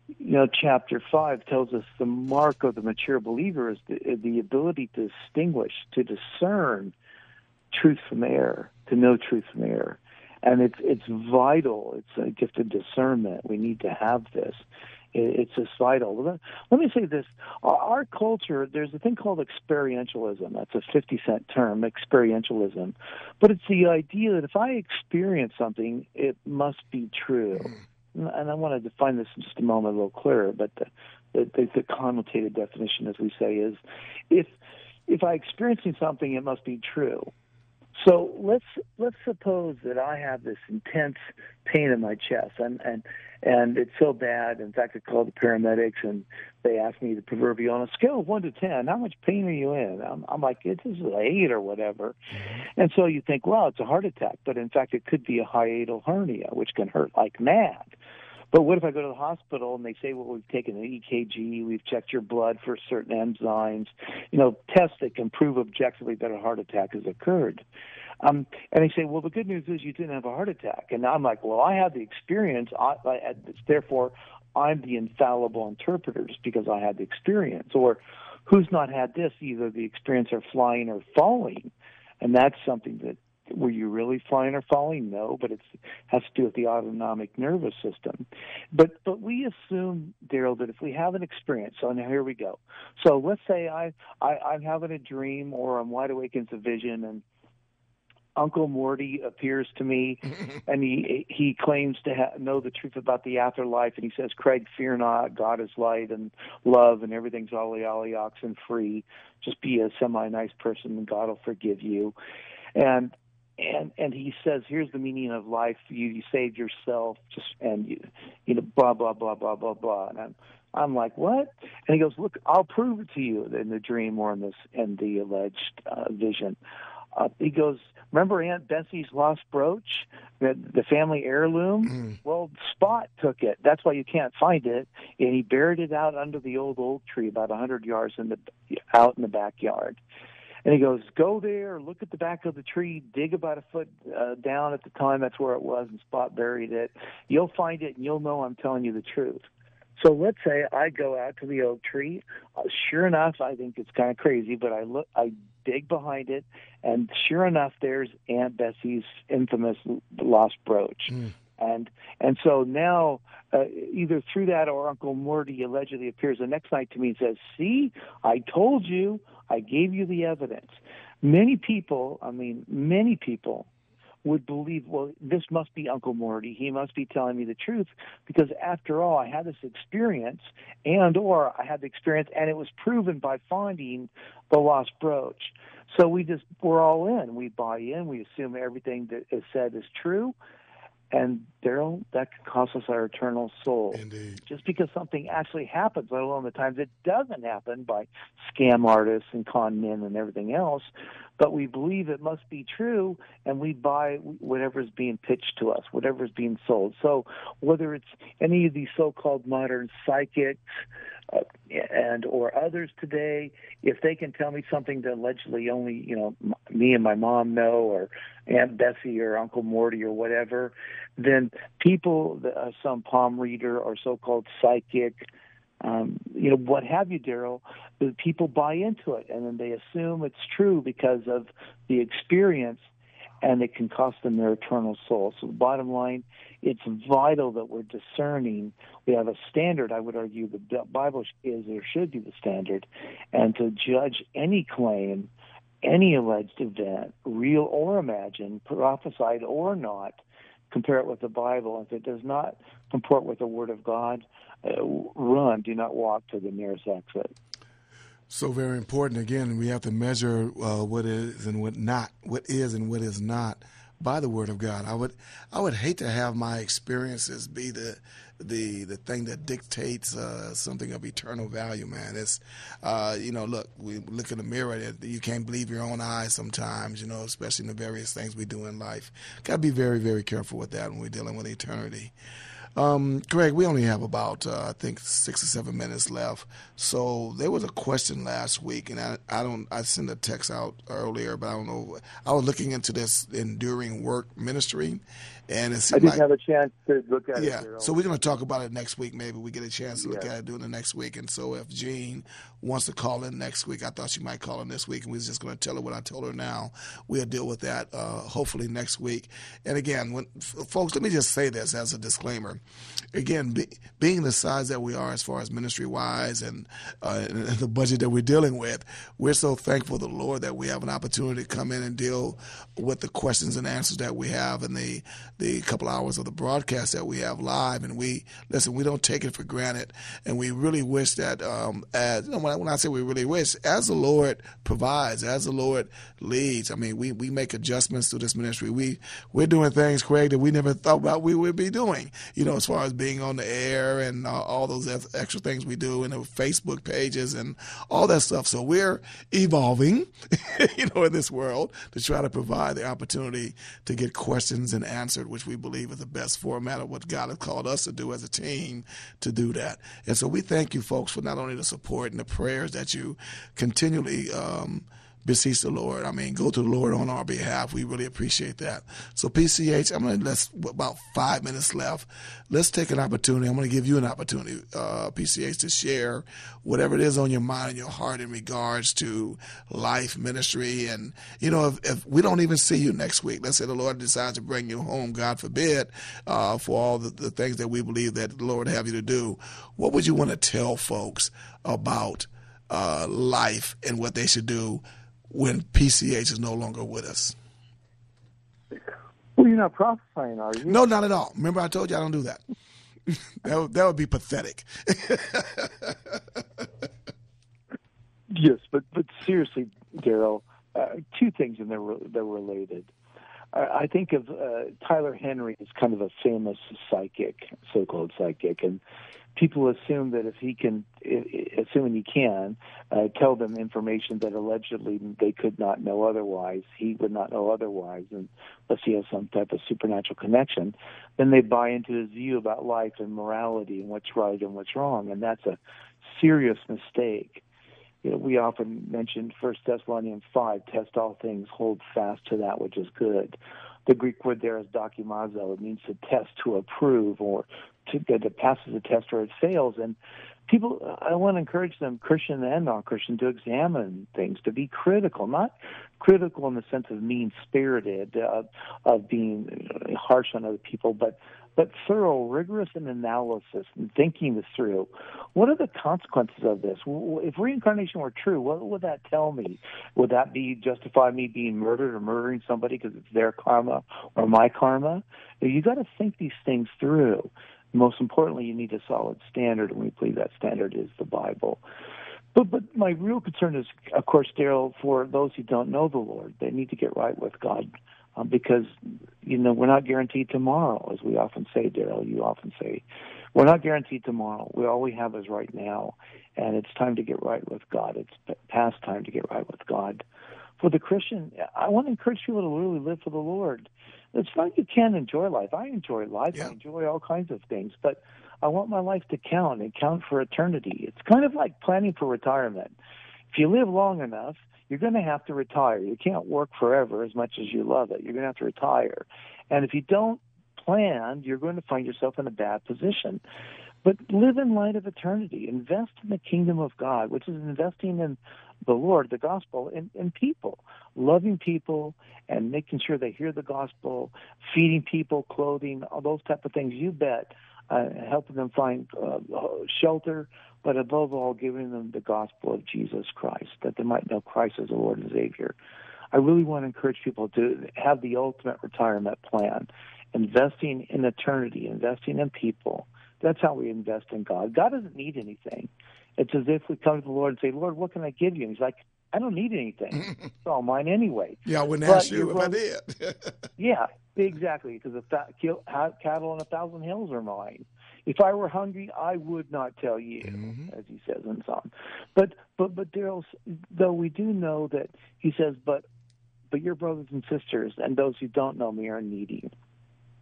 you know, chapter five tells us the mark of the mature believer is the, the ability to distinguish, to discern truth from error, to know truth from error. And it's it's vital. It's a gift of discernment. We need to have this. It's just vital. Let me say this: our culture, there's a thing called experientialism. That's a 50 cent term, experientialism. But it's the idea that if I experience something, it must be true. Hmm. And I want to define this in just a moment a little clearer. But the, the, the connotated definition, as we say, is if if I experiencing something, it must be true. So let's let's suppose that I have this intense pain in my chest, and and and it's so bad. In fact, I called the paramedics, and they asked me the proverbial on a scale of one to ten, how much pain are you in? I'm, I'm like, it's an eight or whatever. Mm-hmm. And so you think, well, it's a heart attack, but in fact, it could be a hiatal hernia, which can hurt like mad. But what if I go to the hospital and they say, well, we've taken an EKG, we've checked your blood for certain enzymes, you know, tests that can prove objectively that a heart attack has occurred. Um, and they say, well, the good news is you didn't have a heart attack. And I'm like, well, I had the experience. I, I, therefore, I'm the infallible interpreter just because I had the experience. Or who's not had this? Either the experience of flying or falling. And that's something that were you really flying or falling? No, but it has to do with the autonomic nervous system. But but we assume, Daryl, that if we have an experience, so now here we go. So let's say I, I I'm having a dream or I'm wide awake in a vision and Uncle Morty appears to me, and he he claims to ha- know the truth about the afterlife, and he says, "Craig, fear not. God is light and love, and everything's ollie ollie oxen free. Just be a semi nice person, and God will forgive you." And and and he says, "Here's the meaning of life. You, you saved yourself, just and you, you know, blah blah blah blah blah blah." And I'm, I'm like, "What?" And he goes, "Look, I'll prove it to you in the dream or in this in the alleged uh, vision." Uh, he goes, "Remember Aunt Bessie's lost brooch, the, the family heirloom? Mm. Well, Spot took it. That's why you can't find it, and he buried it out under the old oak tree, about a hundred yards in the out in the backyard." And he goes, go there, look at the back of the tree, dig about a foot uh, down at the time. That's where it was, and Spot buried it. You'll find it, and you'll know I'm telling you the truth. So let's say I go out to the oak tree. Uh, sure enough, I think it's kind of crazy, but I look, I dig behind it, and sure enough, there's Aunt Bessie's infamous lost brooch. Mm. And and so now, uh, either through that or Uncle Morty allegedly appears the next night to me and says, "See, I told you. I gave you the evidence." Many people, I mean, many people would believe, well, this must be Uncle Morty. He must be telling me the truth because after all, I had this experience and or I had the experience and it was proven by finding the lost brooch. So we just we're all in. We buy in. We assume everything that is said is true and Daryl, that can cost us our eternal soul. Indeed. Just because something actually happens, let alone the times it doesn't happen by scam artists and con men and everything else, but we believe it must be true, and we buy whatever is being pitched to us, whatever is being sold. So whether it's any of these so-called modern psychics and or others today, if they can tell me something that allegedly only you know me and my mom know, or Aunt Bessie or Uncle Morty or whatever, then people, uh, some palm reader or so-called psychic um, you know, what have you, Daryl, people buy into it and then they assume it's true because of the experience and it can cost them their eternal soul. So the bottom line, it's vital that we're discerning. We have a standard, I would argue the Bible is or should be the standard, and to judge any claim, any alleged event, real or imagined, prophesied or not, compare it with the Bible. If it does not comport with the Word of God, uh, run, do not walk to the nearest exit. So very important. Again, we have to measure uh, what is and what not, what is and what is not by the Word of God. I would, I would hate to have my experiences be the the the thing that dictates uh, something of eternal value, man. It's, uh, you know, look, we look in the mirror. You can't believe your own eyes sometimes, you know, especially in the various things we do in life. Got to be very, very careful with that when we're dealing with eternity. Um, Greg, we only have about uh, I think six or seven minutes left. So there was a question last week, and I, I don't I sent a text out earlier, but I don't know. I was looking into this enduring work ministry, And it I didn't like, have a chance to look at yeah. it. Yeah. So we're going to talk about it next week. Maybe we get a chance to look Yeah. at it during the next week. And so if Jean wants to call in next week, I thought she might call in this week, and we are just going to tell her what I told her now. We'll deal with that uh, hopefully next week. And again, when f- folks, let me just say this as a disclaimer. Again, be, being the size that we are as far as ministry wise and, uh, and the budget that we're dealing with, we're so thankful to the Lord that we have an opportunity to come in and deal with the questions and answers that we have and the the couple hours of the broadcast that we have live. And we listen, we don't take it for granted, and we really wish that um, as you know, when, I, when I say we really wish, as the Lord provides, as the Lord leads. I mean, we we make adjustments to this ministry. We we're doing things, Craig, that we never thought about we would be doing. You know, as far as being on the air and uh, all those extra things we do, and the Facebook pages and all that stuff. So we're evolving, you know, in this world to try to provide the opportunity to get questions and which we believe is the best format of what God has called us to do as a team to do that. And so we thank you, folks, for not only the support and the prayers that you continually. Um, beseech the Lord. I mean, go to the Lord on our behalf. We really appreciate that. So, PCH, I'm going to let's about five minutes left. Let's take an opportunity. I'm going to give you an opportunity, uh, PCH, to share whatever it is on your mind and your heart in regards to life, ministry, and you know, if, if we don't even see you next week, let's say the Lord decides to bring you home, God forbid, uh, for all the, the things that we believe that the Lord have you to do. What would you want to tell folks about uh, life and what they should do? When PCH is no longer with us. Well, you're not prophesying, are you? No, not at all. Remember, I told you I don't do that. that, would, that would be pathetic. yes, but but seriously, Daryl, uh, two things, and they're re- they're related. I think of uh, Tyler Henry as kind of a famous psychic, so-called psychic, and people assume that if he can, assuming he can, uh, tell them information that allegedly they could not know otherwise, he would not know otherwise, unless he has some type of supernatural connection, then they buy into his view about life and morality and what's right and what's wrong, and that's a serious mistake. You know, we often mention First Thessalonians five: test all things, hold fast to that which is good. The Greek word there is dokimazo. It means to test, to approve, or to that passes the test or it fails. And people, I want to encourage them, Christian and non-Christian, to examine things, to be critical, not critical in the sense of mean-spirited, uh, of being harsh on other people, but but thorough, rigorous in analysis and thinking this through. What are the consequences of this? If reincarnation were true, what would that tell me? Would that be justify me being murdered or murdering somebody because it's their karma or my karma? You got to think these things through. Most importantly, you need a solid standard, and we believe that standard is the Bible. But but my real concern is, of course, Daryl, for those who don't know the Lord, they need to get right with God, um, because you know we're not guaranteed tomorrow, as we often say, Daryl. You often say, we're not guaranteed tomorrow. We all we have is right now, and it's time to get right with God. It's past time to get right with God. For the Christian, I want to encourage people to really live for the Lord. It's not you can't enjoy life. I enjoy life. Yeah. I enjoy all kinds of things, but I want my life to count and count for eternity. It's kind of like planning for retirement. If you live long enough, you're going to have to retire. You can't work forever as much as you love it. You're going to have to retire. And if you don't plan, you're going to find yourself in a bad position. But live in light of eternity. Invest in the kingdom of God, which is investing in the Lord, the gospel, in, in people, loving people and making sure they hear the gospel, feeding people, clothing, all those type of things. You bet, uh, helping them find uh, shelter, but above all, giving them the gospel of Jesus Christ, that they might know Christ as the Lord and Savior. I really want to encourage people to have the ultimate retirement plan, investing in eternity, investing in people. That's how we invest in God. God doesn't need anything. It's as if we come to the Lord and say, Lord, what can I give you? And he's like, I don't need anything. it's all mine anyway. Yeah, I wouldn't But ask you if I did. Yeah, exactly. Because a fa- cattle on a thousand hills are mine. If I were hungry, I would not tell you, Mhm. as he says in Psalm. But but but Daryl, though we do know that he says, but but your brothers and sisters and those who don't know me are needy.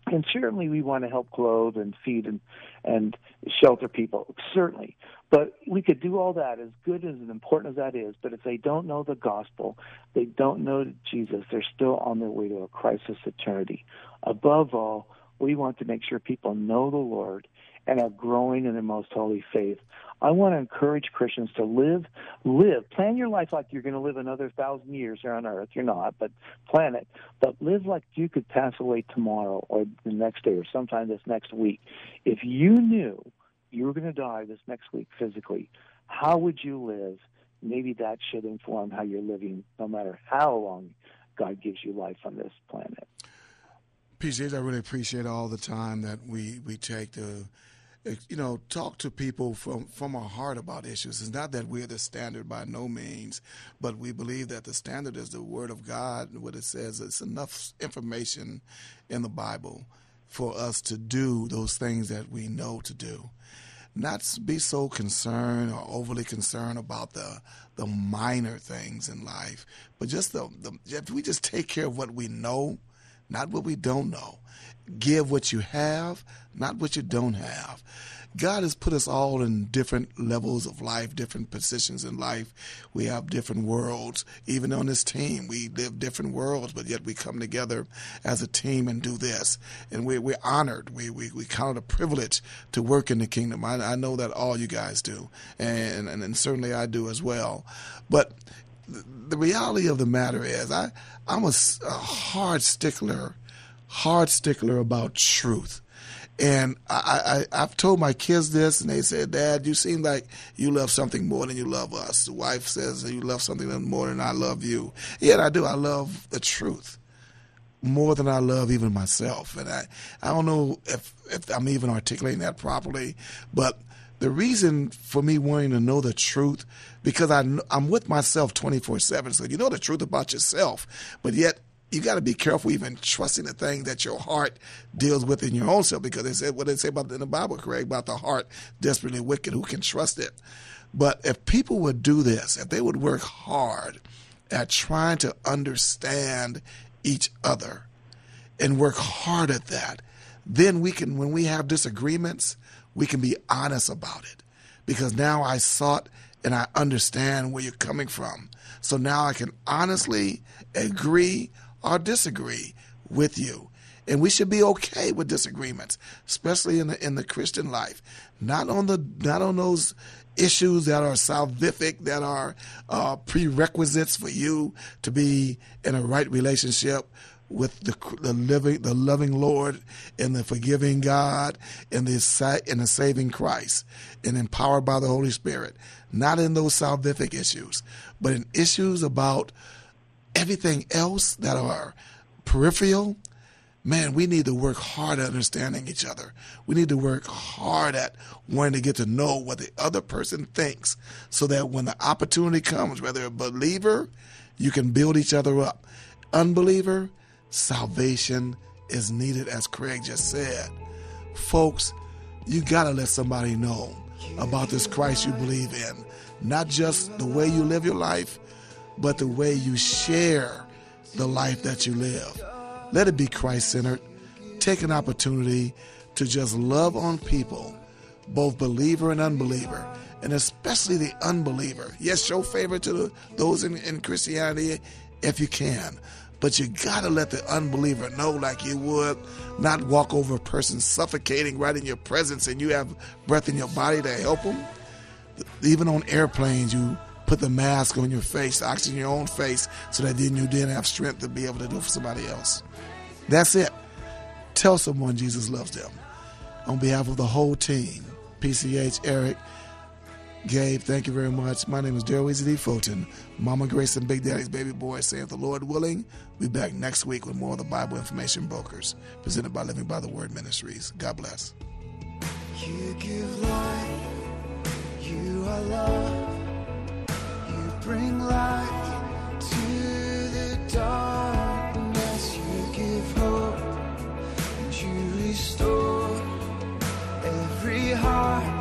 And certainly we want to help clothe and feed and, and shelter people, certainly. But we could do all that as good as important as that is. But if they don't know the gospel, they don't know Jesus, they're still on their way to a crisis eternity. Above all, we want to make sure people know the Lord and are growing in their most holy faith. I want to encourage Christians to live, live, plan your life like you're going to live another thousand years here on earth. You're not, but plan it. But live like you could pass away tomorrow or the next day or sometime this next week. If you knew you were going to die this next week physically, how would you live? Maybe that should inform how you're living, no matter how long God gives you life on this planet. PCH, I really appreciate all the time that we, we take to you know, talk to people from, from our heart about issues. It's not that we're the standard by no means, but we believe that the standard is the Word of God. What it says, it's enough information in the Bible for us to do those things that we know to do. Not be so concerned or overly concerned about the the minor things in life, but just the, the if we just take care of what we know, not what we don't know give what you have, not what you don't have. God has put us all in different levels of life, different positions in life. We have different worlds. Even on this team, we live different worlds, but yet we come together as a team and do this. And we, we're honored. We, we, we count it a privilege to work in the kingdom. I, I know that all you guys do, and, and, and certainly I do as well. But the reality of the matter is, I, I'm a, a hard stickler hard stickler about truth. And I, I, I've told my kids this, and they said, Dad, you seem like you love something more than you love us. The wife says you love something more than I love you. Yet I do. I love the truth more than I love even myself. And I, I don't know if, if I'm even articulating that properly, but the reason for me wanting to know the truth, because I, I'm with myself 24 7. So you know the truth about yourself, but yet you got to be careful even trusting the thing that your heart deals with in your own self because they said what they say about in the Bible, Craig, about the heart desperately wicked. Who can trust it? But if people would do this, if they would work hard at trying to understand each other and work hard at that, then we can, when we have disagreements, we can be honest about it. Because now I sought and I understand where you're coming from. So now I can honestly agree or disagree with you. And we should be okay with disagreements, especially in the in the Christian life. Not on the not on those issues that are salvific, that are uh, prerequisites for you to be in a right relationship with the, the living, the loving Lord, and the forgiving God, and the and the saving Christ, and empowered by the Holy Spirit. Not in those salvific issues, but in issues about everything else that are peripheral, man, we need to work hard at understanding each other. We need to work hard at wanting to get to know what the other person thinks so that when the opportunity comes, whether a believer, you can build each other up. Unbeliever, salvation is needed, as Craig just said. Folks, you got to let somebody know about this Christ you believe in. Not just the way you live your life, but the way you share the life that you live. Let it be Christ centered. Take an opportunity to just love on people, both believer and unbeliever, and especially the unbeliever. Yes, show favor to those in, in Christianity if you can. But you gotta let the unbeliever know, like you would not walk over a person suffocating right in your presence and you have breath in your body to help them. Even on airplanes, you put the mask on your face, the oxygen in your own face, so that then you didn't have strength to be able to do it for somebody else. That's it. Tell someone Jesus loves them. On behalf of the whole team, PCH, Eric, Gabe, thank you very much. My name is Daryl Weezy D. Fulton, Mama Grace and Big Daddy's baby boy, saying the Lord willing, we'll be back next week with more of the Bible Information Brokers, presented by Living by the Word Ministries. God bless. You give life bring light to the darkness. You give hope and you restore every heart.